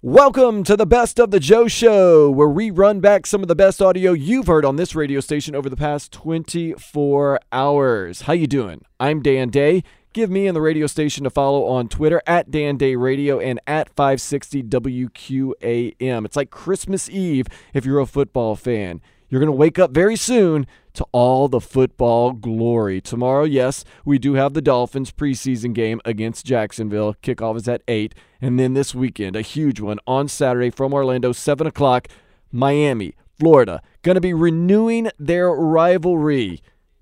Welcome to the Best of the Joe Show, where we run back some of the best audio you've heard on this radio station over the past 24 hours. How you doing? I'm Dan Day. Give me and the radio station to follow on Twitter at Dan Day Radio and at 560 WQAM. It's like Christmas Eve if you're a football fan. You're going to wake up very soon to all the football glory. Tomorrow, yes, we do have the Dolphins preseason game against Jacksonville. Kickoff is at 8. And then this weekend, a huge one on Saturday from Orlando, 7 o'clock, Miami, Florida. Going to be renewing their rivalry.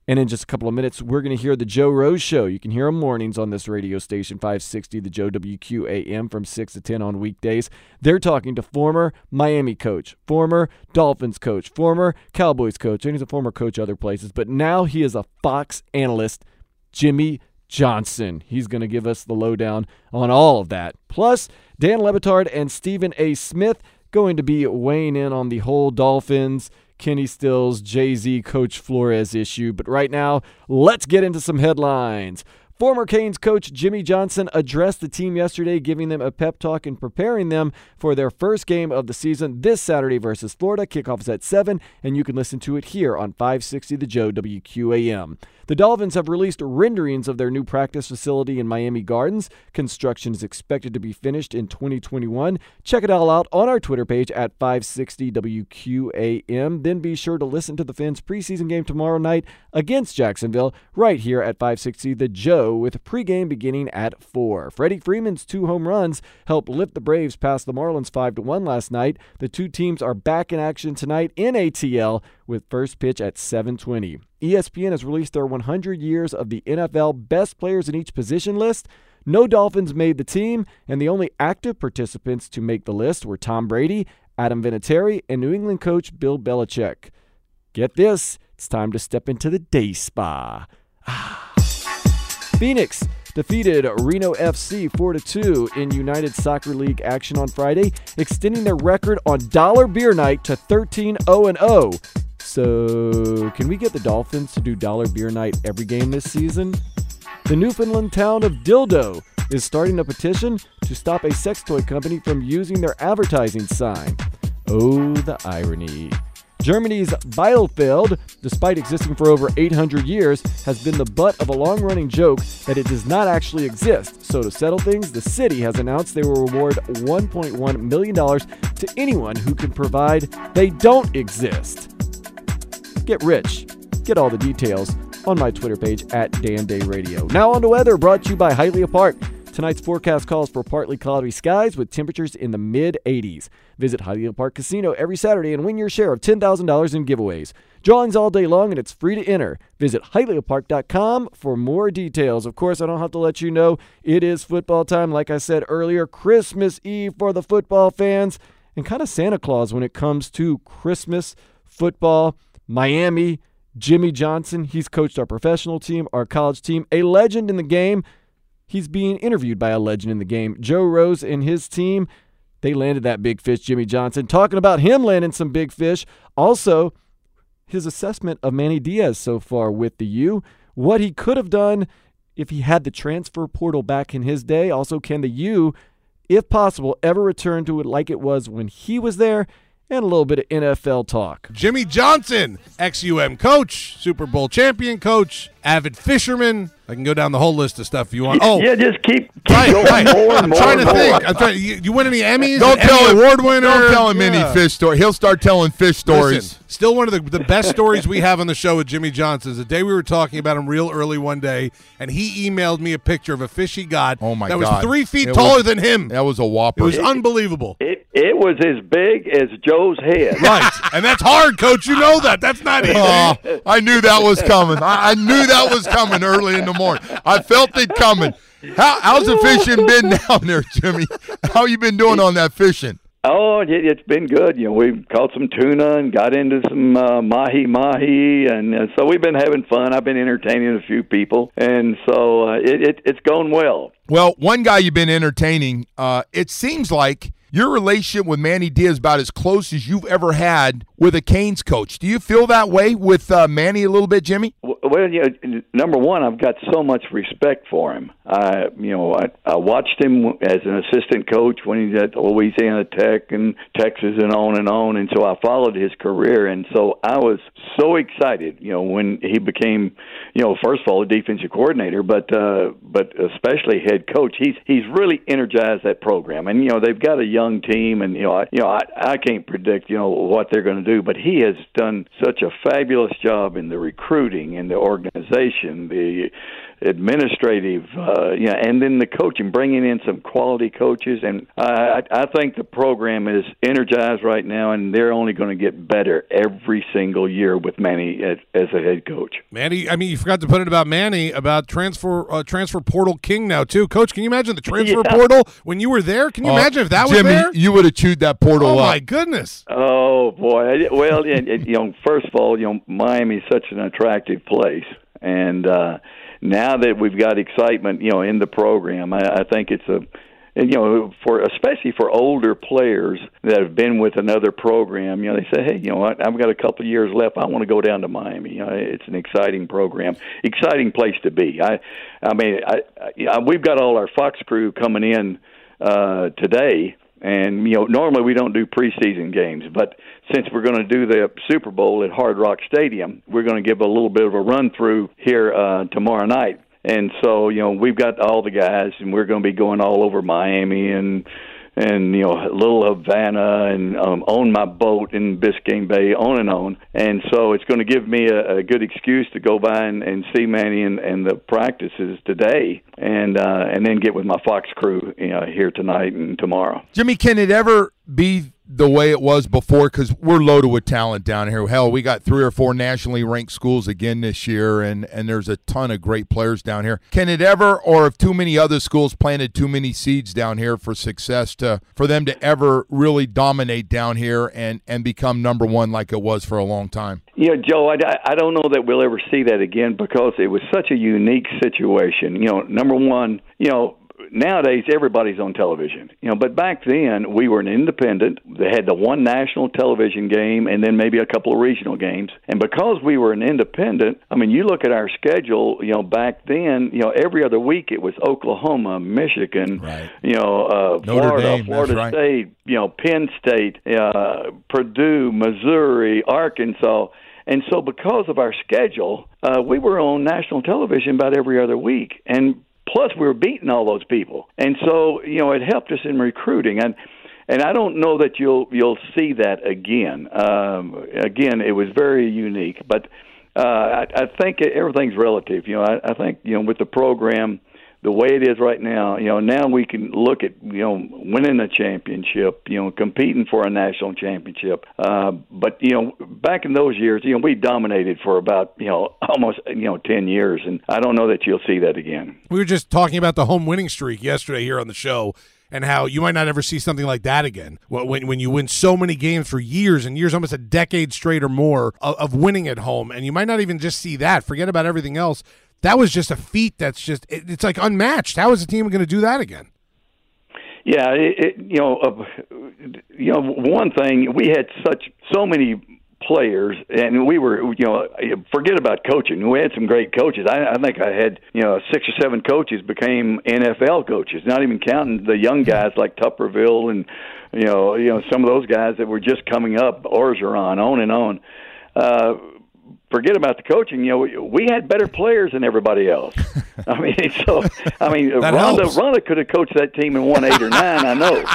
And in just a couple of minutes, we're going to hear the Joe Rose Show. You can hear him mornings on this radio station, 560, the Joe WQAM, from 6 to 10 on weekdays. They're talking to former Miami coach, former Dolphins coach, former Cowboys coach, and he's a former coach other places, but now he is a Fox analyst, Jimmy Johnson. He's going to give us the lowdown on all of that. Plus, Dan Le Batard and Stephen A. Smith going to be weighing in on the whole Dolphins – Kenny Stills, Jay Z, Coach Flores issue. But right now, let's get into some headlines. Former Canes coach Jimmy Johnson addressed the team yesterday, giving them a pep talk and preparing them for their first game of the season this Saturday versus Florida. Kickoff is at 7, and you can listen to it here on 560 The Joe WQAM. The Dolphins have released renderings of their new practice facility in Miami Gardens. Construction is expected to be finished in 2021. Check it all out on our Twitter page at 560WQAM. Then be sure to listen to the Fins preseason game tomorrow night against Jacksonville right here at 560 The Joe with pregame beginning at 4. Freddie Freeman's two home runs helped lift the Braves past the Marlins 5 1 last night. The two teams are back in action tonight in ATL with first pitch at 720. ESPN has released their 100 years of the NFL best players in each position list. No Dolphins made the team, and the only active participants to make the list were Tom Brady, Adam Vinatieri, and New England coach Bill Belichick. Get this, it's time to step into the day spa. Ah. Phoenix defeated Reno FC 4 2 in United Soccer League action on Friday, extending their record on Dollar Beer Night to 13 0 0. So, can we get the Dolphins to do Dollar Beer Night every game this season? The Newfoundland town of Dildo is starting a petition to stop a sex toy company from using their advertising sign. Oh, the irony. Germany's Bielefeld, despite existing for over 800 years, has been the butt of a long running joke that it does not actually exist. So, to settle things, the city has announced they will reward $1.1 million to anyone who can provide they don't exist. Get rich. Get all the details on my Twitter page at Dan Day Radio. Now on to weather, brought to you by Hialeah Park. Tonight's forecast calls for partly cloudy skies with temperatures in the mid 80s. Visit Hialeah Park Casino every Saturday and win your share of $10,000 in giveaways. Drawings all day long and it's free to enter. Visit HialeahPark.com for more details. Of course, I don't have to let you know it is football time. Like I said earlier, Christmas Eve for the football fans and kind of Santa Claus when it comes to Christmas football. Miami, Jimmy Johnson, he's coached our professional team, our college team, a legend in the game. He's being interviewed by a legend in the game. Joe Rose and his team, they landed that big fish, Jimmy Johnson. Talking about him landing some big fish. Also, his assessment of Manny Diaz so far with the U, what he could have done if he had the transfer portal back in his day. Also, can the U, if possible, ever return to it like it was when he was there? And a little bit of NFL talk. Jimmy Johnson, ex UM coach, Super Bowl champion coach, avid fisherman. I can go down the whole list of stuff you want. Oh, yeah, just keep, keep right, going right. more and I'm more. trying and to more. think. I'm trying. You, you win any Emmys? Don't An tell Emmy him. award winner. Don't tell him Yeah. any fish story. He'll start telling fish stories. Listen, still one of the, the best stories we have on the show with Jimmy Johnson is the day we were talking about him real early one day, and he emailed me a picture of a fish he got Oh my that God. That was three feet It taller was- than him. That was a whopper. It whopper. was unbelievable. It, it was as big as Joe's head. Right, and that's hard, Coach. You know that. That's not easy. Oh, I knew that was coming. I, I knew that was coming early in the morning. I felt it coming. How, how's the fishing been down there, Jimmy? How you been doing on that fishing? Oh, it, it's been good. You know, we've caught some tuna and got into some uh, mahi mahi, and uh, so we've been having fun. I've been entertaining a few people, and so uh, it, it it's going well. Well, one guy you've been entertaining, uh, it seems like your relationship with Manny Diaz is about as close as you've ever had with a Canes coach. Do you feel that way with uh, Manny a little bit, Jimmy? Well, know, number one, I've got so much respect for him. I, you know, I, I watched him as an assistant coach when he's at Louisiana Tech and Texas and on and on, and so I followed his career, and so I was so excited, you know, when he became, you know, first of all a defensive coordinator, but uh, but especially head coach. He's he's really energized that program, and you know they've got a young team, and you know, I, you know, I, I can't predict, you know, what they're going to do, but he has done such a fabulous job in the recruiting and the organization, the administrative, uh, yeah, and then the coaching, bringing in some quality coaches, and I, I think the program is energized right now, and they're only going to get better every single year with Manny as, as a head coach. Manny, I mean, you forgot to put it about Manny about transfer uh, transfer portal king now too. Coach, can you imagine the transfer Yeah. portal when you were there? Can you Uh, imagine if that Jimmy, was there? you would have chewed that portal oh up. my goodness! Oh boy! Well, you know, first of all, you know, Miami's such an attractive place, and uh, now that we've got excitement, you know, in the program, I, I think it's a, and, you know, for especially for older players that have been with another program, you know, they say, hey, you know what, I've got a couple of years left. I want to go down to Miami. You know, it's an exciting program, exciting place to be. I, I mean, I, I, we've got all our Fox crew coming in uh, today. And you know, normally we don't do preseason games, but since we're going to do the Super Bowl at Hard Rock Stadium, we're going to give a little bit of a run through here uh, tomorrow night. And so, you know, we've got all the guys, and we're going to be going all over Miami and and you know, Little Havana, and um, on my boat in Biscayne Bay, on and on. And so, it's going to give me a, a good excuse to go by and, and see Manny and, and the practices today, and uh, and then get with my Fox crew, you know, here tonight and tomorrow. Jimmy, can it ever be the way it was before? Because we're loaded with talent down here. Hell, we got three or four nationally ranked schools again this year, and, and there's a ton of great players down here. Can it ever, or if too many other schools planted too many seeds down here for success to for them to ever really dominate down here and, and become number one like it was for a long time? You know, Joe, I, I don't know that we'll ever see that again because it was such a unique situation. You know, number one, you know, nowadays everybody's on television. You know, but back then we were an independent. They had the one national television game and then maybe a couple of regional games. And because we were an independent, I mean, you look at our schedule. You know, back then, you know, every other week it was Oklahoma, Michigan, Right. you know, uh, Florida, Dame, Florida right. State, you know, Penn State, uh, Purdue, Missouri, Arkansas. And so, because of our schedule, uh, we were on national television about every other week. And plus, we were beating all those people. And so, you know, it helped us in recruiting. And and I don't know that you'll you'll see that again. Um, again, it was very unique, but uh, I, I think everything's relative. You know, I, I think you know with the program the way it is right now, you know, now we can look at you know winning a championship, you know, competing for a national championship. Uh, but you know, back in those years, you know, we dominated for about you know almost you know ten years, and I don't know that you'll see that again. We were just talking about the home winning streak yesterday here on the show and how you might not ever see something like that again. When, when, you win so many games for years and years, almost a decade straight or more of, of winning at home, and you might not even just see that. Forget about everything else. That was just a feat that's just, it, it's like unmatched. How is the team going to do that again? Yeah, it, it, you know, uh, you know, one thing we had such so many players, and we were, you know, forget about coaching. We had some great coaches. I, I think I had, you know, six or seven coaches became NFL coaches. Not even counting the young guys like Tuberville and, you know, you know, some of those guys that were just coming up, Orgeron, on and on. Uh, forget about the coaching. You know, we, we had better players than everybody else. I mean, so I mean, helps. Rhonda could have coached that team in won eight or nine. I know.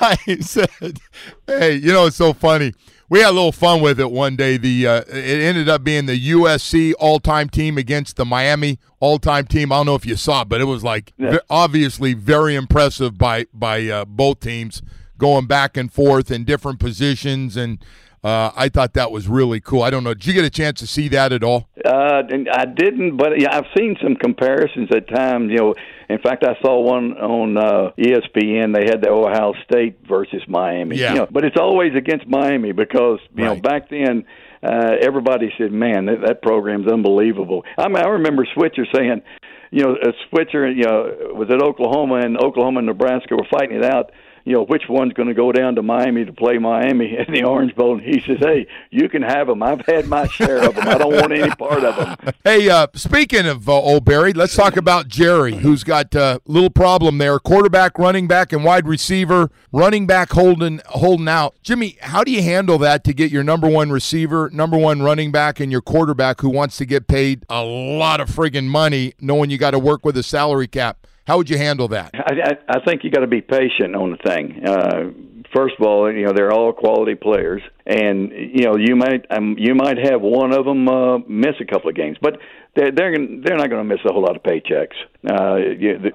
I said, "Hey, you know it's so funny. We had a little fun with it one day. The uh, it ended up being the USC all-time team against the Miami all-time team. I don't know if you saw it, but it was like Yeah. obviously very impressive by by uh, both teams going back and forth in different positions and." Uh, I thought that was really cool. I don't know. Did you get a chance to see that at all? Uh, I didn't, but yeah, I've seen some comparisons at times. You know, in fact, I saw one on uh, ESPN. They had the Ohio State versus Miami. Yeah. You know, but it's always against Miami because you know back then. Uh, everybody said, "Man, that, that program's unbelievable." I mean, I remember Switzer saying, "You know, a Switzer, you know, was at Oklahoma, and Oklahoma and Nebraska were fighting it out. You know, which one's going to go down to Miami to play Miami in the Orange Bowl?" And he says, "Hey, you can have them. I've had my share of them. I don't want any part of them." Hey, uh, speaking of uh, Old Barry, let's talk about Jerry, who's got a little problem there. Quarterback, running back, and wide receiver. Running back holding holding out. Jimmy, how do you handle that to get your number one receiver, number one running back, and your quarterback who wants to get paid a lot of friggin' money, knowing you got to work with a salary cap? How would you handle that? I, I, I think you got to be patient on the thing. Uh, first of all, you know they're all quality players, and you know you might um, you might have one of them uh, miss a couple of games, but they're they're, gonna, they're not going to miss a whole lot of paychecks. Uh,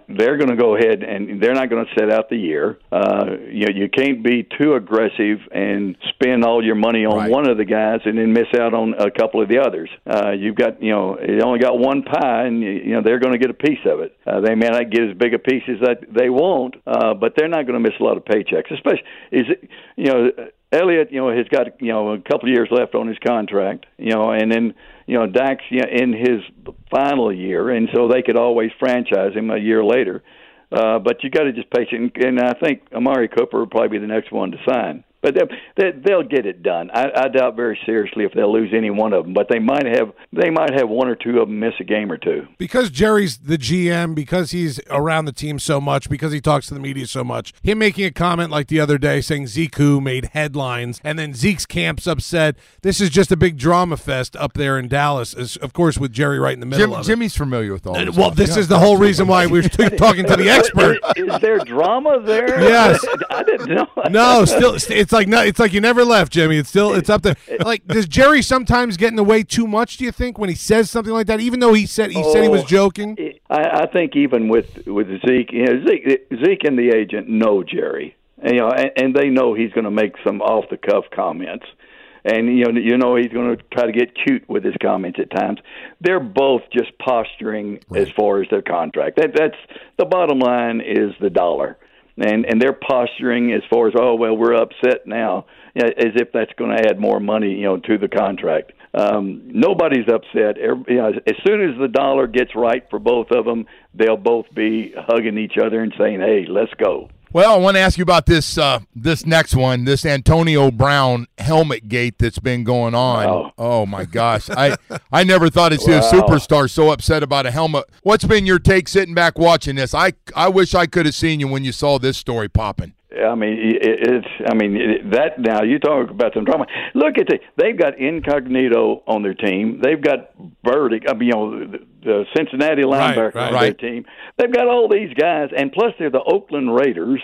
they're going to go ahead and they're not going to set out the year. Uh, you know, you can't be too aggressive and spend all your money on Right. one of the guys and then miss out on a couple of the others. Uh, you've got you know you only got one pie, and you you know they're going to get a piece of it. Uh, they may not get as big a piece as that they want, uh, but they're not going to miss a lot of paychecks. Especially is it you know. Elliott, you know, has got you know a couple of years left on his contract, you know, and then you know Dak's you know, in his final year, and so they could always franchise him a year later. Uh, but you got to just patient, and I think Amari Cooper will probably be the next one to sign. But they'll, they, they'll get it done. I, I doubt very seriously if they'll lose any one of them, but they might have they might have one or two of them miss a game or two. because Jerry's the GM, because he's around the team so much, because he talks to the media so much, him making a comment like the other day saying Zeke made headlines, and then Zeke's camp's upset. This is just a big drama fest up there in Dallas, is, of course, with Jerry right in the middle Jim, of it. Jimmy's familiar with all And- this. well, stuff. this Yeah. is the whole reason why we're t- talking to the expert. Is, is there drama there? Yes. I didn't know. No, still, it's like no, it's like you never left, Jimmy. It's still, it's up there. Like, does Jerry sometimes get in the way too much? Do you think when he says something like that, even though he said he said he was Oh, joking? I, I think even with with Zeke, you know, Zeke, Zeke and the agent know Jerry, and, you know, and, and they know he's going to make some off the cuff comments, and you know, you know he's going to try to get cute with his comments at times. They're both just posturing as far as their contract. That that's the bottom line is the dollar, and and they're posturing as far as oh well we're upset now, as if that's going to add more money you know to the contract. Um, nobody's upset. Every, you know, as soon as the dollar gets right for both of them, they'll both be hugging each other and saying, "Hey, let's go." Well, I want to ask you about this uh, this next one, this Antonio Brown helmet gate that's been going on. Wow. Oh my gosh, I I never thought I'd see a superstar so upset about a helmet. What's been your take sitting back watching this? I I wish I could have seen you when you saw this story popping. I mean, it, it's. I mean, it, that now you talk about some drama. Look at the. They've got Incognito on their team. They've got Burfict. I mean, you know, the, Cincinnati linebacker right. on Right. their team. They've got all these guys, and plus they're the Oakland Raiders,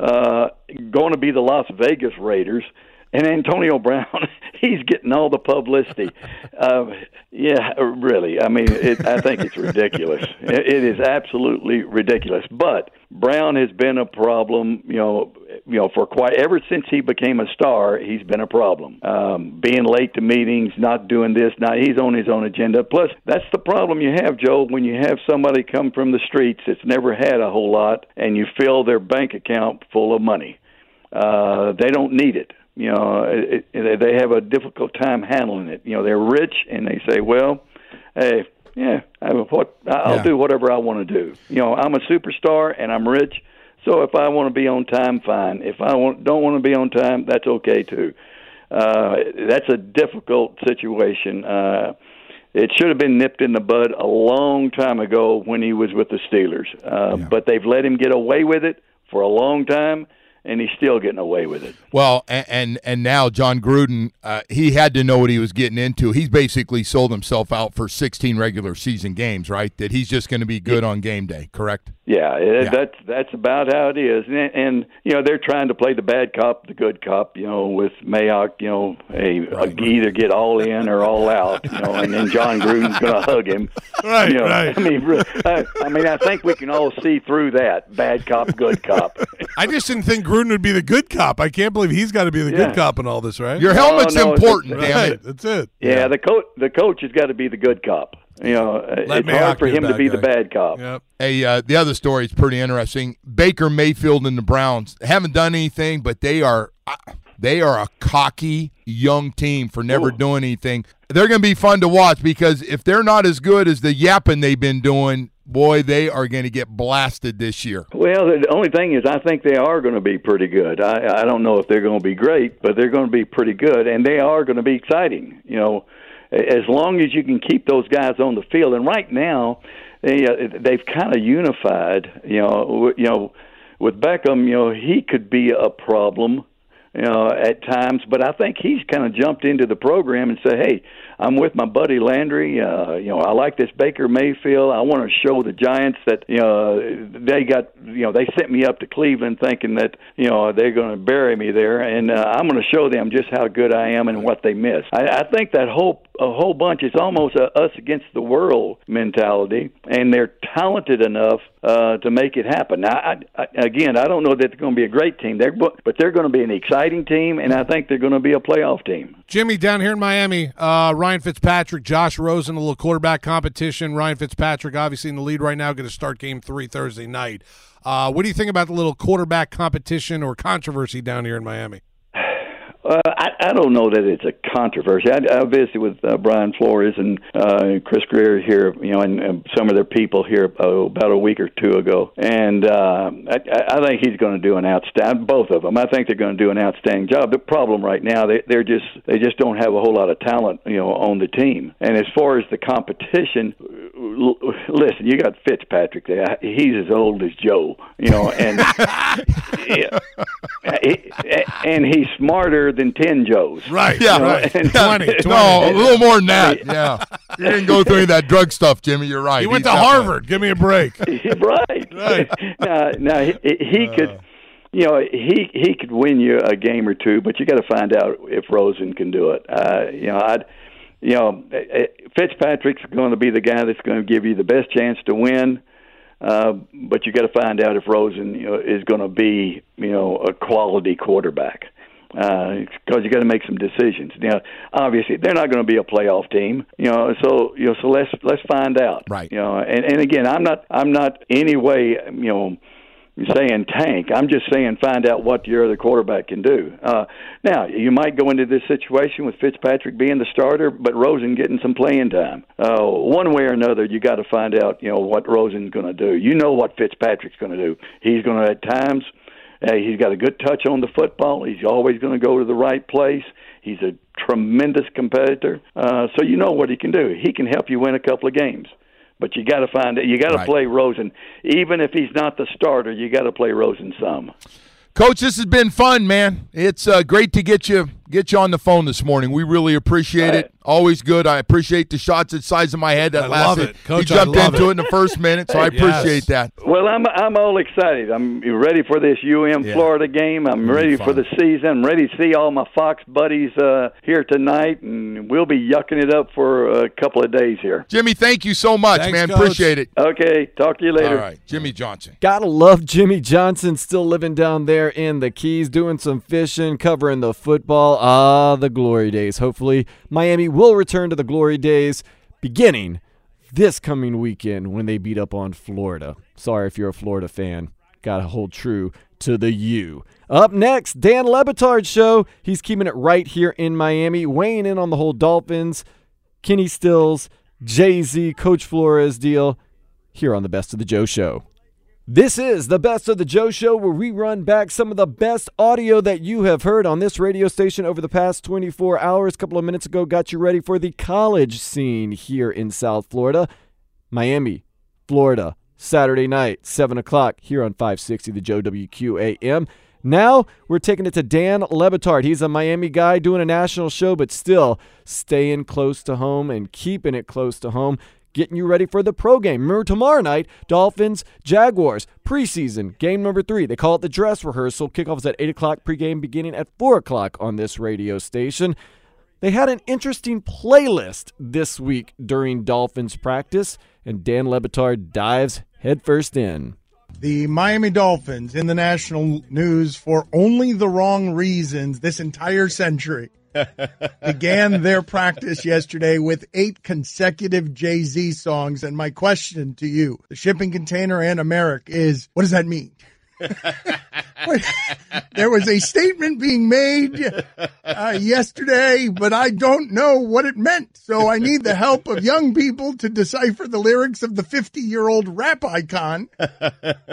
uh, going to be the Las Vegas Raiders. And Antonio Brown, he's getting all the publicity. Uh, yeah, really. I mean, it, I think it's ridiculous. It, it is absolutely ridiculous. But Brown has been a problem, you know, you know, for quite ever since he became a star. He's been a problem. Um, being late to meetings, not doing this. Now he's on his own agenda. Plus, that's the problem you have, Joe, when you have somebody come from the streets that's never had a whole lot, and you fill their bank account full of money. Uh, they don't need it. You know, it, it, they have a difficult time handling it. You know, they're rich and they say, "Well, hey, yeah, I, what I'll Yeah. do whatever I want to do." You know, I'm a superstar and I'm rich, so if I want to be on time, fine. If I want, don't want to be on time, that's okay too. Uh, that's a difficult situation. Uh, it should have been nipped in the bud a long time ago when he was with the Steelers, uh, but they've let him get away with it for a long time, and he's still getting away with it. Well, and and, and now John Gruden, uh, he had to know what he was getting into. He's basically sold himself out for 16 regular season games, right? That he's just going to be good on game day, correct? Yeah, Yeah. that's that's about how it is, and, and you know they're trying to play the bad cop, the good cop. You know, with Mayock, you know, a, either get all in or all out. You know, and then John Gruden's going to hug him. Right, you know, right. I mean, I, I mean, I think we can all see through that bad cop, good cop. I just didn't think Gruden would be the good cop. I can't believe he's got to be the Yeah. good cop in all this, right? Your helmet's no, important, damn right. it. That's it. Yeah, the coach, the coach has got to be the good cop. You know, Let it's hard for him to be the bad cop. Yep. Hey, uh, the other story is pretty interesting. Baker Mayfield and the Browns haven't done anything, but they are uh, they are a cocky young team for never doing anything. They're going to be fun to watch because if they're not as good as the yapping they've been doing, boy, they are going to get blasted this year. Well, the only thing is, I think they are going to be pretty good. I, I don't know if they're going to be great, but they're going to be pretty good, and they are going to be exciting. You know, as long as you can keep those guys on the field. And right now, they uh, they've kind of unified. You know, you know, with Beckham, you know, he could be a problem. You know, at times, but I think he's kind of jumped into the program and said, "Hey, I'm with my buddy Landry. Uh, you know, I like this Baker Mayfield. I want to show the Giants that you know they got. You know, they sent me up to Cleveland thinking that you know they're going to bury me there, and uh, I'm going to show them just how good I am and what they miss. I, I think that whole a whole bunch is almost a us against the world mentality, and they're talented enough uh, to make it happen. Now, I, I, again, I don't know that they're going to be a great team, they're, but they're going to be an exciting team, and I think they're going to be a playoff team. Jimmy, down here in Miami, uh, Ryan Fitzpatrick, Josh Rosen, a little quarterback competition. Ryan Fitzpatrick, obviously in the lead right now, going to start game three Thursday night. Uh, what do you think about the little quarterback competition or controversy down here in Miami? Uh, I, I don't know that it's a controversy. I, I visited with uh, Brian Flores and uh, Chris Grier here, you know, and, and some of their people here uh, about a week or two ago, and uh, I, I think he's going to do an outstanding. Both of them, I think they're going to do an outstanding job. The problem right now, they, they're just they just don't have a whole lot of talent, you know, on the team. And as far as the competition, l- listen, you got Fitzpatrick there. He's as old as Joe, you know, and yeah, he- and he's smarter than ten Joes. Right. Yeah, right. and- 20, 20. No, a little more than that. Yeah, you didn't go through any of that drug stuff, Jimmy. You're right. He went He's to definitely- Harvard. Give me a break. right. Right. now, now he, he could, you know, he he could win you a game or two, but you got to find out if Rosen can do it. Uh, you know, I'd, you know, eh, eh, Fitzpatrick's going to be the guy that's going to give you the best chance to win. Uh, but you got to find out if Rosen you know, is going to be, you know, a quality quarterback. Because you got to make some decisions. Now, obviously, they're not going to be a playoff team. You know, so you know, so let's let's find out. Right. You know, and and again, I'm not I'm not any way you know saying tank. I'm just saying find out what your other quarterback can do. Uh, now, you might go into this situation with Fitzpatrick being the starter, but Rosen getting some playing time. Uh, one way or another, you got to find out, you know, what Rosen's going to do. You know what Fitzpatrick's going to do. He's going to at times. Uh, he's got a good touch on the football. He's always going to go to the right place. He's a tremendous competitor. Uh, so you know what he can do. He can help you win a couple of games. But you got to find it. You got to Right. play Rosen, even if he's not the starter. You got to play Rosen some. Coach, this has been fun, man. It's uh, great to get you get you on the phone this morning. We really appreciate it. Always good. I appreciate the shots at size of my head that I love lasted. it. Coach, you I jumped love into it. it. in the first minute, so I Yes. appreciate that. Well, I'm I'm all excited. I'm ready for this UM Yeah. Florida game. I'm ready for the season. I'm ready to see all my Fox buddies uh, here tonight, and we'll be yucking it up for a couple of days here. Jimmy, thank you so much, Thanks, man. Coach. Appreciate it. Okay, talk to you later. All right, Jimmy Johnson. Gotta love Jimmy Johnson still living down there in the Keys, doing some fishing, covering the football. Ah, the glory days. Hopefully, Miami will return to the glory days beginning this coming weekend when they beat up on Florida. Sorry if you're a Florida fan. Gotta hold true to the U. Up next, Dan Le Batard show. He's keeping it right here in Miami, weighing in on the whole Dolphins, Kenny Stills, Jay Z, Coach Flores deal here on the Best of the Joe Show. This is the Best of the Joe Show, where we run back some of the best audio that you have heard on this radio station over the past 24 hours. A couple of minutes ago, got you ready for the college scene here in South Florida. Miami, Florida, Saturday night, 7 o'clock, here on 560, the Joe WQAM. Now we're taking it to Dan Le Batard. He's a Miami guy doing a national show, but still staying close to home and keeping it close to home. Getting you ready for the pro game. Remember tomorrow night, Dolphins, Jaguars, preseason, game number three. They call it the dress rehearsal. Kickoff is at 8 o'clock, pregame beginning at 4 o'clock on this radio station. They had an interesting playlist this week during Dolphins practice, and Dan Le Batard dives headfirst in. The Miami Dolphins in the national news for only the wrong reasons this entire century began their practice yesterday with eight consecutive Jay Z songs. And my question to you, the shipping container and America, is what does that mean? there was a statement being made uh, yesterday, but I don't know what it meant. So I need the help of young people to decipher the lyrics of the 50 year old rap icon.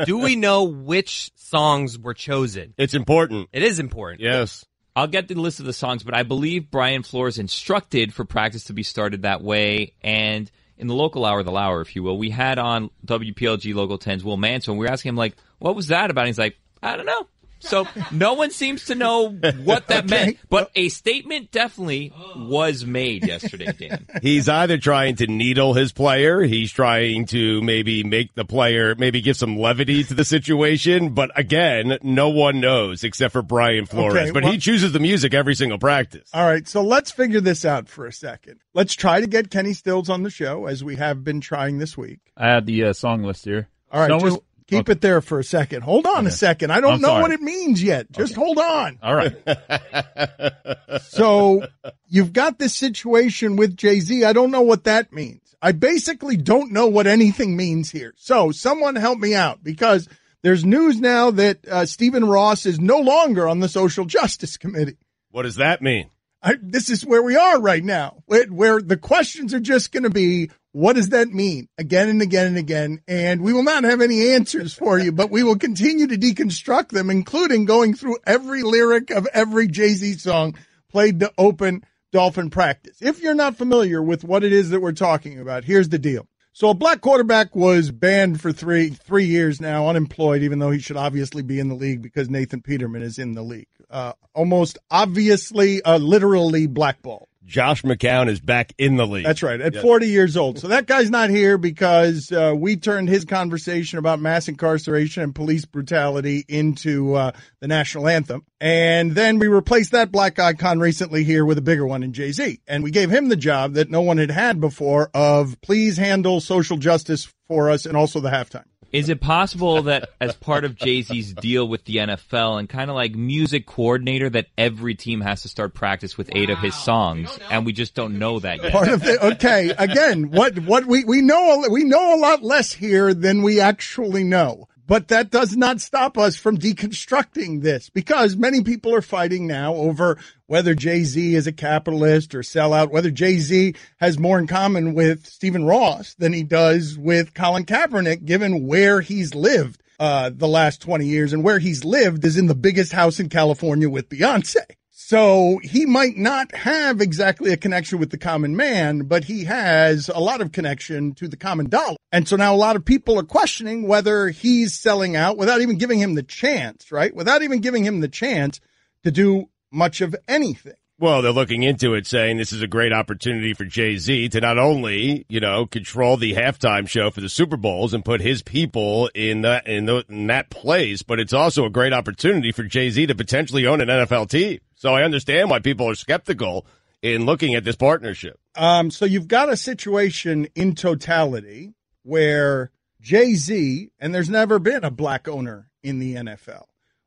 Do we know which songs were chosen? It's important. It is important. Yes. I'll get the list of the songs, but I believe Brian Flores instructed for practice to be started that way. And in the local hour, the hour, if you will, we had on WPLG Local 10's Will Manso. We were asking him, like, what was that about? And he's like, I don't know. So no one seems to know what that Okay. meant, but a statement definitely was made yesterday, Dan. He's either trying to needle his player, he's trying to maybe make the player, maybe give some levity to the situation, but again, no one knows except for Brian Flores. Okay, but well- he chooses the music every single practice. All right, so let's figure this out for a second. Let's try to get Kenny Stills on the show as we have been trying this week. I had the uh, song list here. All right, Someone- just keep it there for a second. Hold on a second. I don't I'm know sorry. what it means yet. Just hold on. All right. So you've got this situation with Jay Z. I don't know what that means. I basically don't know what anything means here. So someone help me out because there's news now that uh, Stephen Ross is no longer on the Social Justice Committee. What does that mean? I, this is where we are right now, where, where the questions are just going to be, what does that mean? Again and again and again. And we will not have any answers for you, but we will continue to deconstruct them, including going through every lyric of every Jay-Z song played to open Dolphin practice. If you're not familiar with what it is that we're talking about, here's the deal. So a black quarterback was banned for three three years now, unemployed, even though he should obviously be in the league because Nathan Peterman is in the league. Uh, almost obviously, uh, literally blackballed. Josh McCown is back in the league. That's right, at 40 years old. So that guy's not here because uh, we turned his conversation about mass incarceration and police brutality into uh, the national anthem. And then we replaced that black icon recently here with a bigger one in Jay Z. And we gave him the job that no one had had before of please handle social justice for us and also the halftime. Is it possible that as part of Jay Z's deal with the NFL and kind of like music coordinator, that every team has to start practice with eight of his songs, and we just don't know that yet? part of the okay again what what we we know we know a lot less here than we actually know but that does not stop us from deconstructing this because many people are fighting now over whether Jay-Z is a capitalist or sellout, whether Jay-Z has more in common with Stephen Ross than he does with Colin Kaepernick, given where he's lived uh, the last 20 years and where he's lived is in the biggest house in California with Beyonce. So he might not have exactly a connection with the common man, but he has a lot of connection to the common dollar. And so now a lot of people are questioning whether he's selling out without even giving him the chance, right? Without even giving him the chance to do much of anything. Well, they're looking into it, saying this is a great opportunity for Jay Z to not only, you know, control the halftime show for the Super Bowls and put his people in that in, the, in that place, but it's also a great opportunity for Jay Z to potentially own an NFL team. So I understand why people are skeptical in looking at this partnership. Um, so you've got a situation in totality where Jay Z, and there's never been a black owner in the NFL,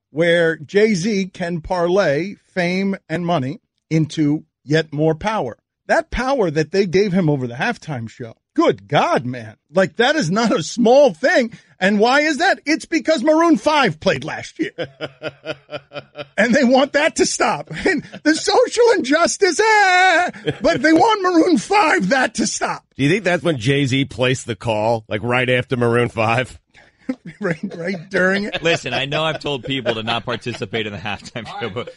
where Jay Z can parlay fame and money into yet more power. That power that they gave him over the halftime show. Good God, man. Like that is not a small thing. And why is that? It's because Maroon 5 played last year. and they want that to stop. And the social injustice, eh, but they want Maroon 5 that to stop. Do you think that's when Jay Z placed the call, like right after Maroon 5? right, right during it. Listen, I know I've told people to not participate in the halftime show, but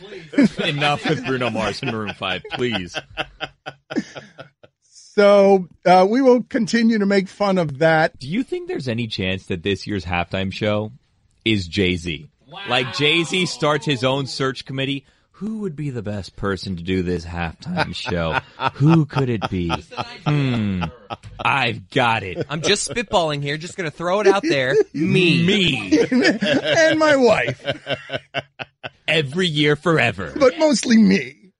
enough with Bruno Mars and Maroon 5, please. So uh, we will continue to make fun of that. Do you think there's any chance that this year's halftime show is Jay Z? Like Jay Z starts his own search committee. Who would be the best person to do this halftime show? Who could it be? Hmm. I've got it. I'm just spitballing here, just gonna throw it out there. Me. Me. and my wife, Every year forever. but mostly me.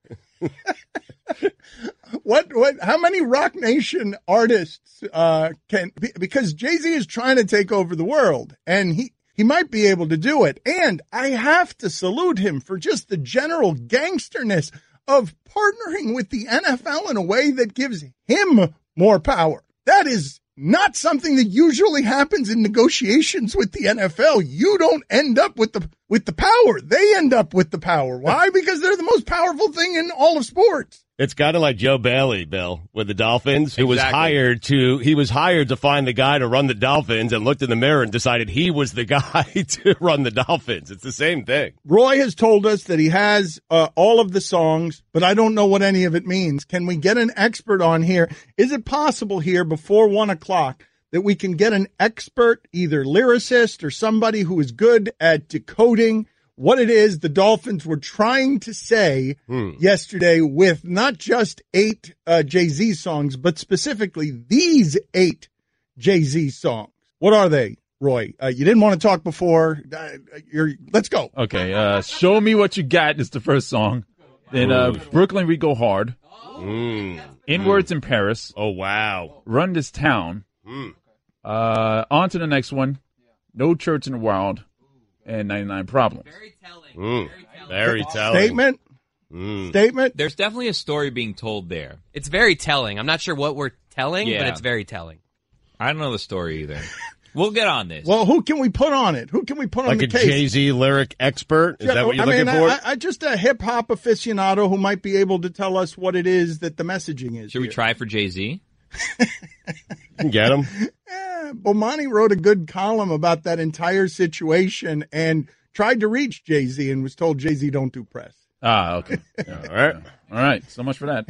What what how many Roc Nation artists uh can because Jay-Z is trying to take over the world and he he might be able to do it and I have to salute him for just the general gangsterness of partnering with the NFL in a way that gives him more power. That is not something that usually happens in negotiations with the NFL. You don't end up with the with the power. They end up with the power. Why? Because they're the most powerful thing in all of sports. It's kind of like Joe Bailey, Bill, with the Dolphins. He was hired to he was hired to find the guy to run the Dolphins, and looked in the mirror and decided he was the guy to run the Dolphins. It's the same thing. Roy has told us that he has uh, all of the songs, but I don't know what any of it means. Can we get an expert on here? Is it possible here before one o'clock that we can get an expert, either lyricist or somebody who is good at decoding what it is the Dolphins were trying to say yesterday with not just eight uh, Jay Z songs, but specifically these eight Jay Z songs? What are they? Roy, uh, you didn't want to talk before. Uh, you're, let's go. Okay, uh, Show Me What You Got is the first song. Then uh, Brooklyn, We Go Hard. Mm. Inwards in Paris. Oh wow. Run This Town. Mm. Uh, on to the next one. No Church in the Wild. And 99 Problems. Very telling. Mm. Very telling. Statement. Mm. Statement. There's definitely a story being told there. It's very telling. I'm not sure what we're telling, but it's very telling. I don't know the story either. We'll get on this. Well, who can we put on it? Who can we put on Like the a? Jay Z lyric expert. Is Yeah, that what you're I looking mean, for? I, I just a hip hop aficionado who might be able to tell us what it is that the messaging is. Should we try for Jay Z? Get him. Bomani wrote a good column about that entire situation and tried to reach Jay Z and was told Jay Z don't do press. Ah, okay. All right. All right. So much for that.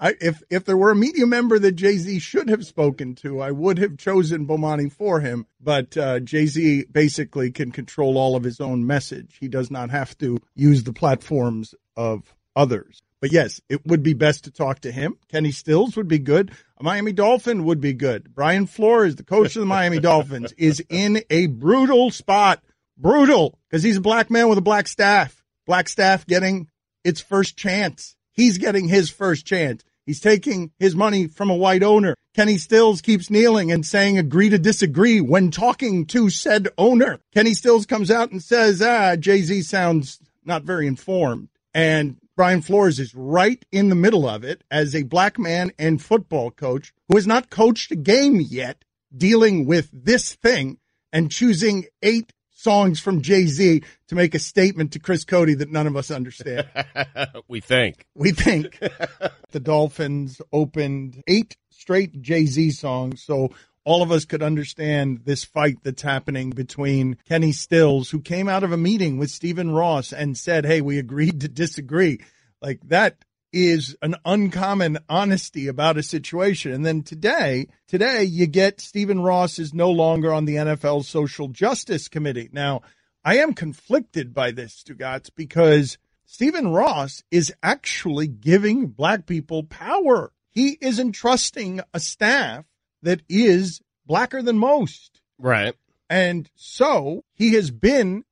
I, if if there were a media member that Jay Z should have spoken to, I would have chosen Bomani for him. But uh, Jay Z basically can control all of his own message. He does not have to use the platforms of others. But yes, it would be best to talk to him. Kenny Stills would be good. A Miami Dolphin would be good. Brian Flores, the coach of the Miami Dolphins, is in a brutal spot. Brutal because he's a black man with a black staff. Black staff getting its first chance. He's getting his first chance. He's taking his money from a white owner. Kenny Stills keeps kneeling and saying agree to disagree when talking to said owner. Kenny Stills comes out and says, ah, Jay-Z sounds not very informed. And Brian Flores is right in the middle of it as a black man and football coach who has not coached a game yet, dealing with this thing and choosing eight songs from Jay-Z to make a statement to Chris Cody that none of us understand. we think. We think the Dolphins opened eight straight Jay Z songs, so all of us could understand this fight that's happening between Kenny Stills, who came out of a meeting with Stephen Ross and said, Hey, we agreed to disagree. Like that is an uncommon honesty about a situation. And then today, today you get Stephen Ross is no longer on the NFL Social Justice Committee. Now, I am conflicted by this, Stugotz, because Stephen Ross is actually giving black people power. He is entrusting a staff that is blacker than most. Right. And so he has been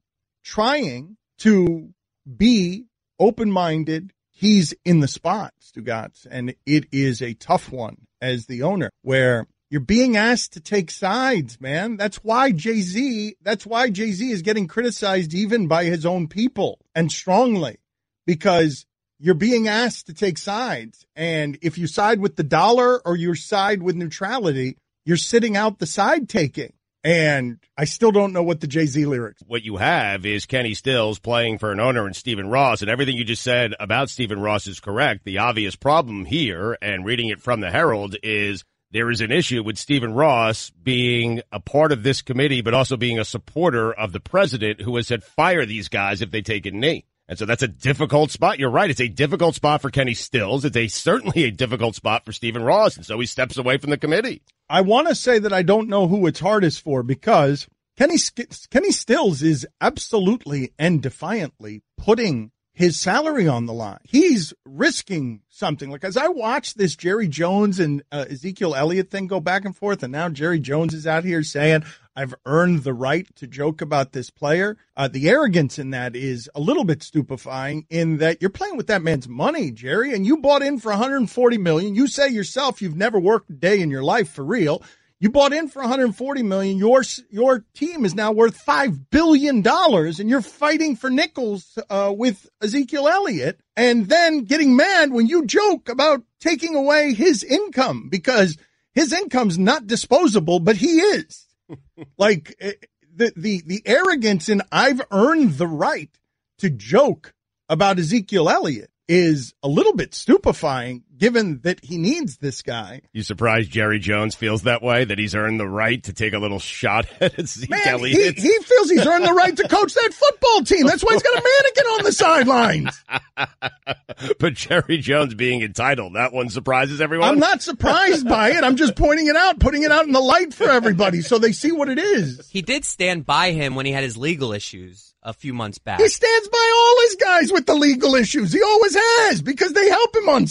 trying to be open minded. He's in the spot, Stugotz, and it is a tough one as the owner where you're being asked to take sides, man. That's why Jay Z, that's why Jay Z is getting criticized even by his own people and strongly because you're being asked to take sides. And if you side with the dollar or you side with neutrality, you're sitting out the side taking. And I still don't know what the Jay Z lyrics. What you have is Kenny Stills playing for an owner and Stephen Ross, and everything you just said about Stephen Ross is correct. The obvious problem here, and reading it from the Herald, is there is an issue with Stephen Ross being a part of this committee, but also being a supporter of the president who has said fire these guys if they take a knee. And so that's a difficult spot. You're right. It's a difficult spot for Kenny Stills. It's a certainly a difficult spot for Stephen Ross. And so he steps away from the committee. I want to say that I don't know who it's hardest for because Kenny Kenny Stills is absolutely and defiantly putting his salary on the line. He's risking something. Like as I watch this Jerry Jones and uh, Ezekiel Elliott thing go back and forth, and now Jerry Jones is out here saying, I've earned the right to joke about this player. Uh, the arrogance in that is a little bit stupefying in that you're playing with that man's money, Jerry, and you bought in for 140 million. You say yourself you've never worked a day in your life for real. You bought in for 140 million. Your your team is now worth five billion dollars, and you're fighting for nickels uh, with Ezekiel Elliott, and then getting mad when you joke about taking away his income because his income's not disposable, but he is. Like eh, the the the arrogance in I've earned the right to joke about Ezekiel Elliott is a little bit stupefying given that he needs this guy. You surprised Jerry Jones feels that way that he's earned the right to take a little shot at Zeke Man, he, Elliott? he feels he's earned the right to coach that football team. That's why he's got a mannequin on the sidelines. but Jerry Jones being entitled, that one surprises everyone. I'm not surprised by it. I'm just pointing it out, putting it out in the light for everybody so they see what it is. He did stand by him when he had his legal issues a few months back. He stands by all his guys with the legal issues. He always has because they help him on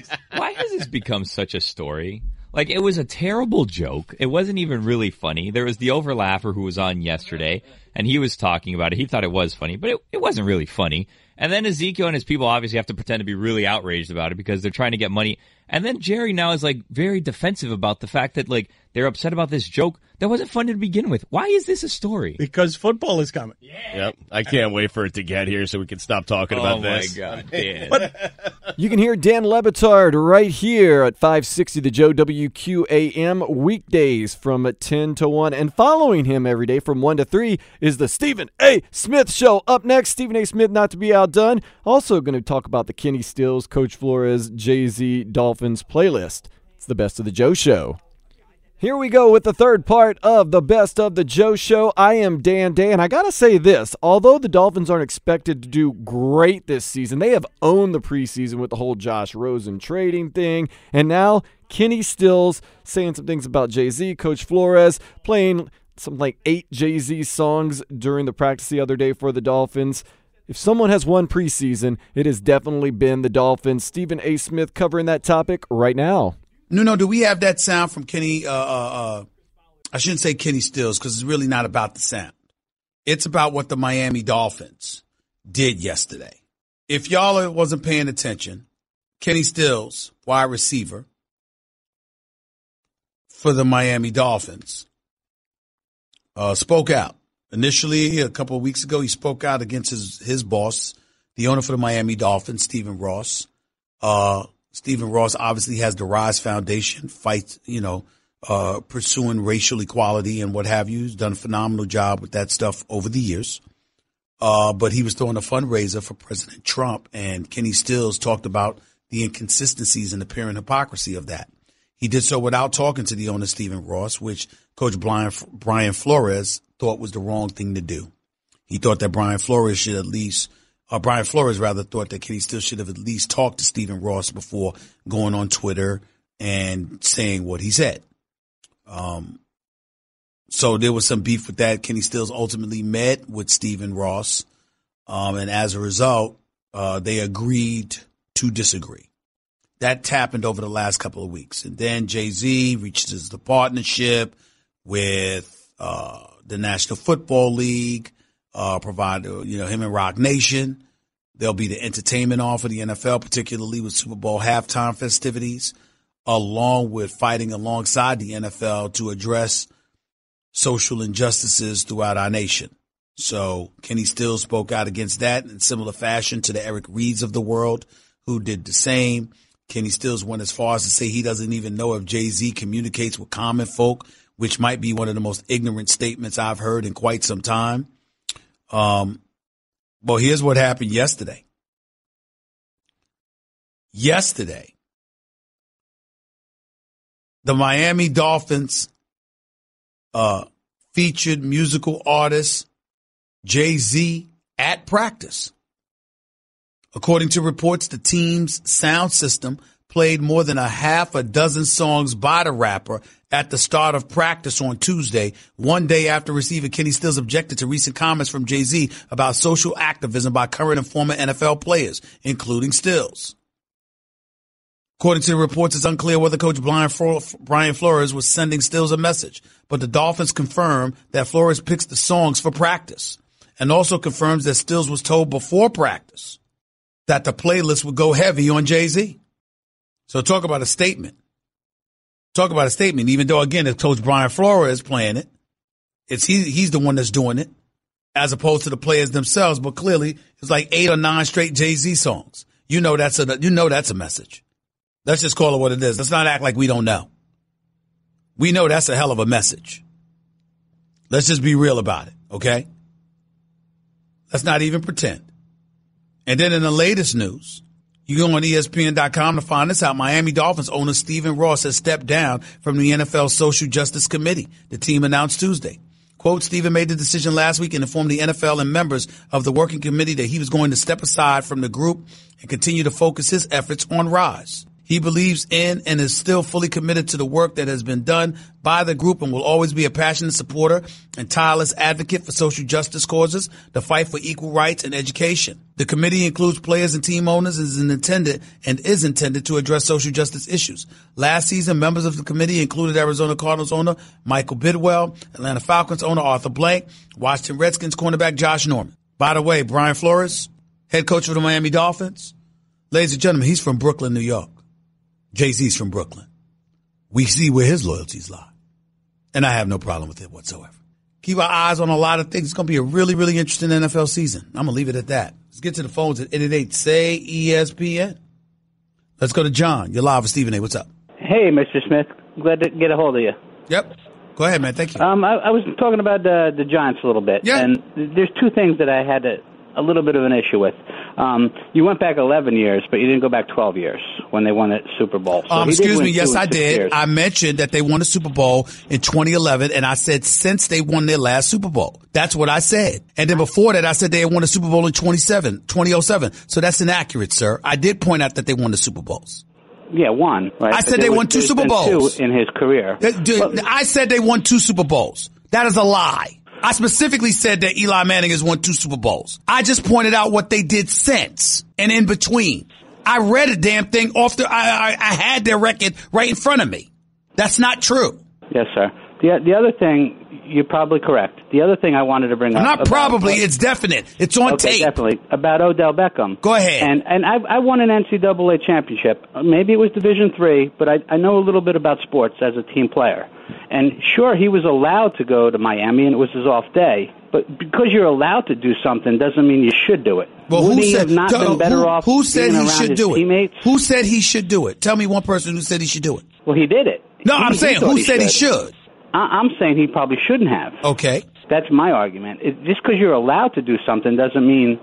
Sundays. Why has this become such a story? Like it was a terrible joke. It wasn't even really funny. There was the overlapper who was on yesterday, and he was talking about it. He thought it was funny, but it, it wasn't really funny. And then Ezekiel and his people obviously have to pretend to be really outraged about it because they're trying to get money. And then Jerry now is like very defensive about the fact that like they're upset about this joke that wasn't funny to begin with. Why is this a story? Because football is coming. Yep. I can't wait for it to get here so we can stop talking about oh, this. Oh my. God, Dan. You can hear Dan Le Batard right here at 560 The Joe WQAM weekdays from 10 to 1. And following him every day from 1 to 3 is the Stephen A. Smith Show. Up next, Stephen A. Smith, not to be outdone. Also going to talk about the Kenny Stills, Coach Flores, Jay Z, Dolphins playlist. It's the best of the Joe Show. Here we go with the third part of the Best of the Joe Show. I am Dan Day, and I gotta say this: although the Dolphins aren't expected to do great this season, they have owned the preseason with the whole Josh Rosen trading thing, and now Kenny Stills saying some things about Jay Z, Coach Flores playing some like eight Jay Z songs during the practice the other day for the Dolphins. If someone has won preseason, it has definitely been the Dolphins. Stephen A. Smith covering that topic right now. Nuno, do we have that sound from Kenny? Uh, uh, uh, I shouldn't say Kenny Stills because it's really not about the sound. It's about what the Miami Dolphins did yesterday. If y'all wasn't paying attention, Kenny Stills, wide receiver for the Miami Dolphins, uh, spoke out. Initially, a couple of weeks ago, he spoke out against his, his boss, the owner for the Miami Dolphins, Stephen Ross. Uh, Stephen Ross obviously has the Rise Foundation, fights, you know, uh, pursuing racial equality and what have you. He's done a phenomenal job with that stuff over the years. Uh, but he was throwing a fundraiser for President Trump, and Kenny Stills talked about the inconsistencies and apparent hypocrisy of that. He did so without talking to the owner, Stephen Ross, which Coach Brian, Brian Flores thought was the wrong thing to do. He thought that Brian Flores should at least uh, Brian Flores rather thought that Kenny still should have at least talked to Stephen Ross before going on Twitter and saying what he said. Um, so there was some beef with that. Kenny Stills ultimately met with Stephen Ross, um, and as a result, uh, they agreed to disagree. That happened over the last couple of weeks, and then Jay Z reaches the partnership with uh, the National Football League uh, provide, you know, him and Roc Nation. There'll be the entertainment off of the NFL, particularly with Super Bowl halftime festivities, along with fighting alongside the NFL to address social injustices throughout our nation. So Kenny still spoke out against that in similar fashion to the Eric Reids of the world who did the same. Kenny Stills went as far as to say he doesn't even know if Jay Z communicates with common folk, which might be one of the most ignorant statements I've heard in quite some time. Um, well, here's what happened yesterday. Yesterday, the Miami Dolphins uh, featured musical artist Jay Z at practice. According to reports, the team's sound system played more than a half a dozen songs by the rapper at the start of practice on Tuesday, one day after receiving Kenny Stills objected to recent comments from Jay-Z about social activism by current and former NFL players, including Stills. According to reports, it's unclear whether Coach Brian, Brian Flores was sending Stills a message, but the Dolphins confirm that Flores picks the songs for practice and also confirms that Stills was told before practice that the playlist would go heavy on Jay-Z. So talk about a statement. Talk about a statement, even though again, it's Coach Brian Flores is playing it. It's he, he's the one that's doing it as opposed to the players themselves. But clearly it's like eight or nine straight Jay-Z songs. You know, that's a, you know, that's a message. Let's just call it what it is. Let's not act like we don't know. We know that's a hell of a message. Let's just be real about it. Okay. Let's not even pretend. And then in the latest news, you go on ESPN.com to find this out. Miami Dolphins owner Stephen Ross has stepped down from the NFL Social Justice Committee. The team announced Tuesday. Quote, Stephen made the decision last week and informed the NFL and members of the working committee that he was going to step aside from the group and continue to focus his efforts on Rise. He believes in and is still fully committed to the work that has been done by the group and will always be a passionate supporter and tireless advocate for social justice causes, the fight for equal rights and education. The committee includes players and team owners and is intended and is intended to address social justice issues. Last season, members of the committee included Arizona Cardinals owner Michael Bidwill, Atlanta Falcons owner Arthur Blank, Washington Redskins cornerback Josh Norman. By the way, Brian Flores, head coach of the Miami Dolphins, ladies and gentlemen, he's from Brooklyn, New York. Jay Z's from Brooklyn. We see where his loyalties lie. And I have no problem with it whatsoever. Keep our eyes on a lot of things. It's going to be a really, really interesting NFL season. I'm going to leave it at that. Let's get to the phones at 888 say ESPN. Let's go to John. You're live with Stephen A. What's up? Hey, Mr. Smith. Glad to get a hold of you. Yep. Go ahead, man. Thank you. Um, I, I was talking about uh, the Giants a little bit. Yeah. And there's two things that I had to, a little bit of an issue with. Um, you went back 11 years, but you didn't go back 12 years when they won the Super Bowl. So um, excuse me. Yes, I did. years. I mentioned that they won the Super Bowl in 2011, and I said since they won their last Super Bowl. That's what I said. And then before that, I said they had won the Super Bowl in 27, 2007. So that's inaccurate, sir. I did point out that they won the Super Bowls. Yeah, one. Right? I said they won two Super Bowls. two in his career. I said they won two Super Bowls. That is a lie. I specifically said that Eli Manning has won two Super Bowls. I just pointed out what they did since and in between. I read a damn thing off the. I, I, I had their record right in front of me. That's not true. Yes, sir. The the other thing, you're probably correct. The other thing I wanted to bring up. Not probably. It's definite. It's on okay, tape. definitely about Odell Beckham. Go ahead. And and I I won an NCAA championship. Maybe it was Division three, but I I know a little bit about sports as a team player. And sure, he was allowed to go to Miami, and it was his off day. But because you're allowed to do something doesn't mean you should do it. Well, Would who he said have not tell- been better who, off? Who said he should do it? teammates? Who said he should do it? Tell me one person who said he should do it. Well, he did it. No, He- I'm saying who said he should. I, I'm saying he probably shouldn't have. Okay. That's my argument. It, just because you're allowed to do something doesn't mean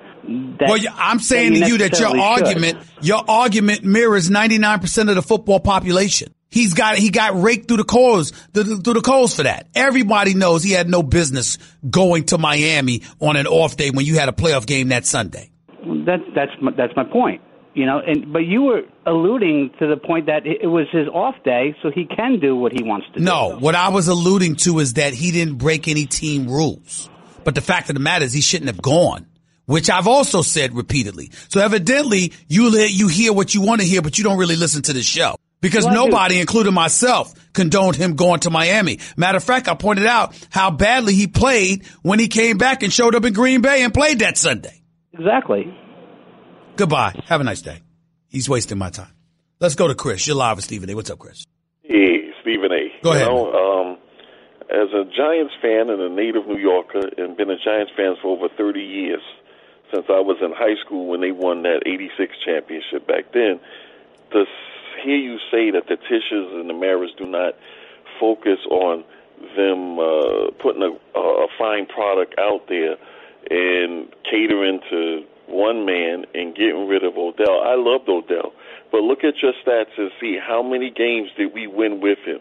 that. Well, I'm saying that to you that your should. argument, your argument mirrors 99% of the football population. He's got he got raked through the coals through the coals for that. Everybody knows he had no business going to Miami on an off day when you had a playoff game that Sunday. That's that's my, that's my point. You know, and but you were alluding to the point that it, was his off day, so he can do what he wants to do. No, what I was alluding to is that he didn't break any team rules. But the fact of the matter is he shouldn't have gone, which I've also said repeatedly. So evidently you you hear what you want to hear, but you don't really listen to the show. Because Well, nobody, including myself, condoned him going to Miami. Matter of fact, I pointed out how badly he played when he came back and showed up in Green Bay and played that Sunday. Exactly. Goodbye. Have a nice day. He's wasting my time. Let's go to Chris. You're live with Stephen A. What's up, Chris? Hey, Stephen A. Go you ahead. Know, um, as a Giants fan and a native New Yorker, and been a Giants fan for over 30 years, since I was in high school when they won that 86 championship back then, to hear you say that the Tisches and the Maras do not focus on them uh, putting a, a fine product out there and catering to one man and getting rid of Odell. I loved Odell, but look at your stats and see how many games did we win with him.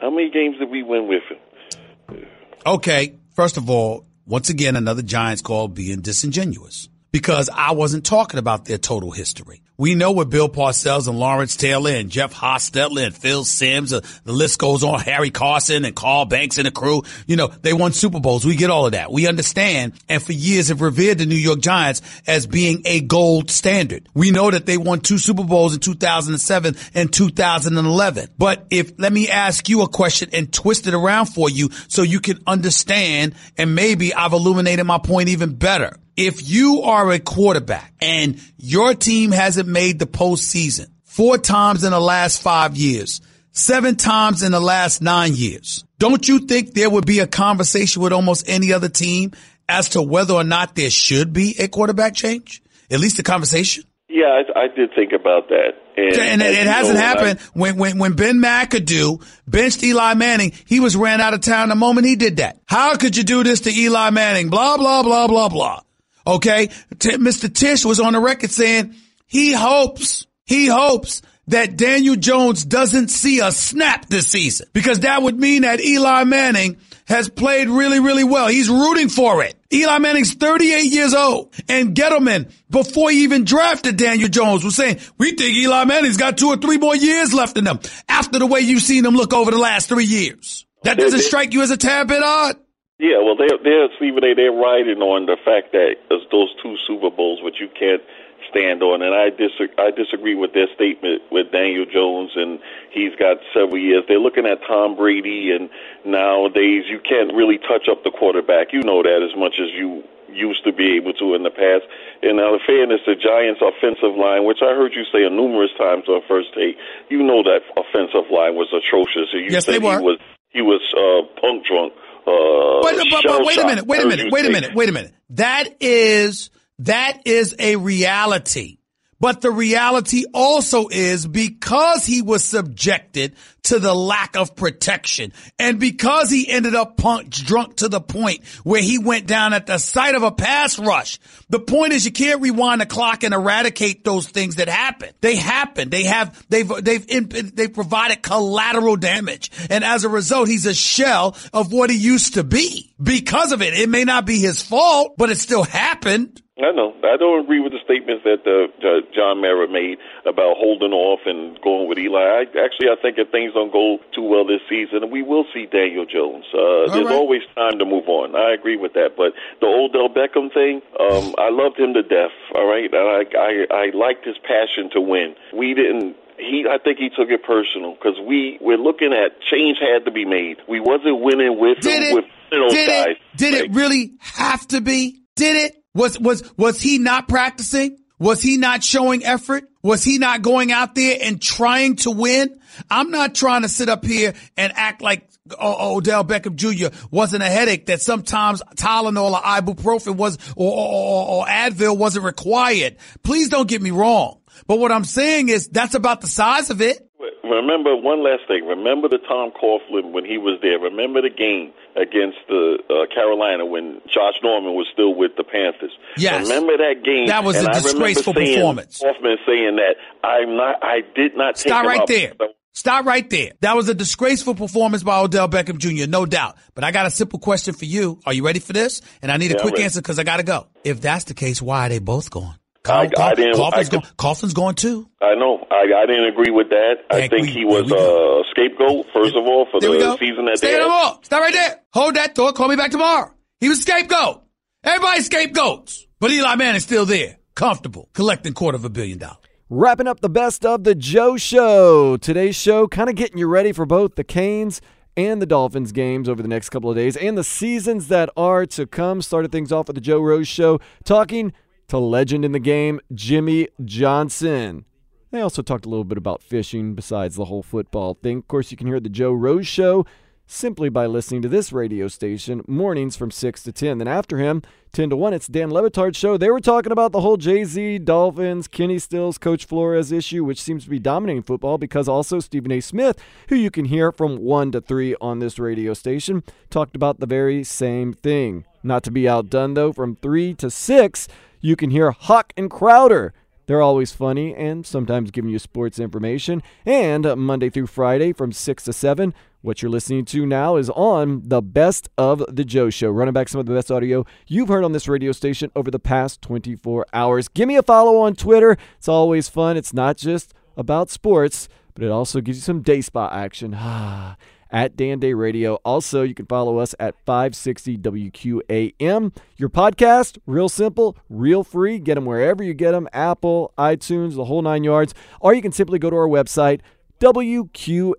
How many games did we win with him? Okay, first of all, once again, another Giants call being disingenuous. because I wasn't talking about their total history. We know what Bill Parcells and Lawrence Taylor and Jeff Hostetler and Phil Simms, uh, the list goes on, Harry Carson and Carl Banks and the crew, you know, they won Super Bowls. We get all of that. We understand and for years have revered the New York Giants as being a gold standard. We know that they won two Super Bowls in 2007 and 2011. But if, let me ask you a question and twist it around for you so you can understand and maybe I've illuminated my point even better if you are a quarterback and your team hasn't made the postseason four times in the last five years, seven times in the last nine years, don't you think there would be a conversation with almost any other team as to whether or not there should be a quarterback change? At least a conversation? Yeah, I, I did think about that. And, and, it, it hasn't happened. I, when, when, when Ben McAdoo benched Eli Manning, he was ran out of town the moment he did that. How could you do this to Eli Manning? Blah, blah, blah, blah, blah. Okay. T- Mr. Tisch was on the record saying he hopes, he hopes that Daniel Jones doesn't see a snap this season because that would mean that Eli Manning has played really, really well. He's rooting for it. Eli Manning's 38 years old and Gettleman, before he even drafted Daniel Jones, was saying, we think Eli Manning's got two or three more years left in him after the way you've seen him look over the last three years. That doesn't strike you as a tad bit odd? Yeah, well, they're they're Stephen A. They're riding on the fact that those two Super Bowls, which you can't stand on, and I disagree. I disagree with their statement with Daniel Jones, and he's got several years. They're looking at Tom Brady, and nowadays you can't really touch up the quarterback. You know that as much as you used to be able to in the past. And now, in fairness, the Giants' offensive line, which I heard you say numerous times on first take, you know that offensive line was atrocious. You yes, said they were. He was he was uh, punk drunk uh, but, but, but wait a minute, wait a minute, wait a minute, wait a minute. That is that is a reality. But the reality also is because he was subjected to the lack of protection and because he ended up punch drunk to the point where he went down at the sight of a pass rush. The point is you can't rewind the clock and eradicate those things that happen. They happen. They have, they've, they've, they've provided collateral damage. And as a result, he's a shell of what he used to be because of it. It may not be his fault, but it still happened. I know. I don't agree with the statements that uh, John Mara made about holding off and going with Eli. I, actually, I think if things don't go too well this season, we will see Daniel Jones. Uh, there's right. always time to move on. I agree with that. But the Odell Beckham thing, um, I loved him to death. All right, I, I I liked his passion to win. We didn't he I think he took it personal because we we're looking at change had to be made. We wasn't winning with did him, it, with those did guys. It, did like, it really have to be? Did it? Was was was he not practicing? Was he not showing effort? Was he not going out there and trying to win? I'm not trying to sit up here and act like oh, oh Odell Beckham Jr. wasn't a headache that sometimes Tylenol or ibuprofen was or, or, or Advil wasn't required. Please don't get me wrong. But what I'm saying is that's about the size of it. Remember one last thing. Remember the Tom Coughlin when he was there. Remember the game against the uh, Carolina when Josh Norman was still with the Panthers. Yes. Remember that game? That was a disgraceful saying, performance. Hoffman saying that I'm not. I did not Stop right up. there. Stop right there. That was a disgraceful performance by Odell Beckham Jr., no doubt. But I got a simple question for you. Are you ready for this? And I need a Yeah, quick answer because I got to go. If that's the case, why are they both gone? I, I didn't. Coughlin's, I, going, Coughlin's going too. I know. I, I didn't agree with that. I Heck, think we- he was a scapegoat first of all for There the season that Stay they no had. more. Stop right there. Hold that thought. Call me back tomorrow. He was a scapegoat. Everybody's scapegoats. But Eli Manning's still there, comfortable, collecting quarter of a billion dollars. Wrapping up the best of the Joe Show. Today's show kind of getting you ready for both the Canes and the Dolphins games over the next couple of days and the seasons that are to come. Started things off with the Joe Rose Show, talking to legend in the game, Jimmy Johnson. They also talked a little bit about fishing besides the whole football thing. Of course, you can hear the Joe Rose Show simply by listening to this radio station mornings from 6 to 10. Then after him, 10 to 1, it's Dan Le Batard's show. They were talking about the whole Jay-Z, Dolphins, Kenny Stills, Coach Flores issue, which seems to be dominating football because also Stephen A. Smith, who you can hear from 1 to 3 on this radio station, talked about the very same thing. Not to be outdone, though, from 3 to 6, you can hear Hochman and Crowder They're always funny and sometimes giving you sports information. And Monday through Friday from 6 to 7, what you're listening to now is on the Best of the Joe Show, running back some of the best audio you've heard on this radio station over the past 24 hours. Give me a follow on Twitter. It's always fun. It's not just about sports, but it also gives you some day spa action. Ah, at Dan Day Radio. Also, you can follow us at 560 WQAM. Your podcast, real simple, real free. Get them wherever you get them Apple, iTunes, the whole nine yards. Or you can simply go to our website, WQAM.com.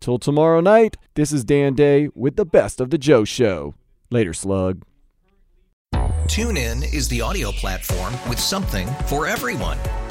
Till tomorrow night, this is Dan Day with the best of the Joe Show. Later, slug. TuneIn is the audio platform with something for everyone.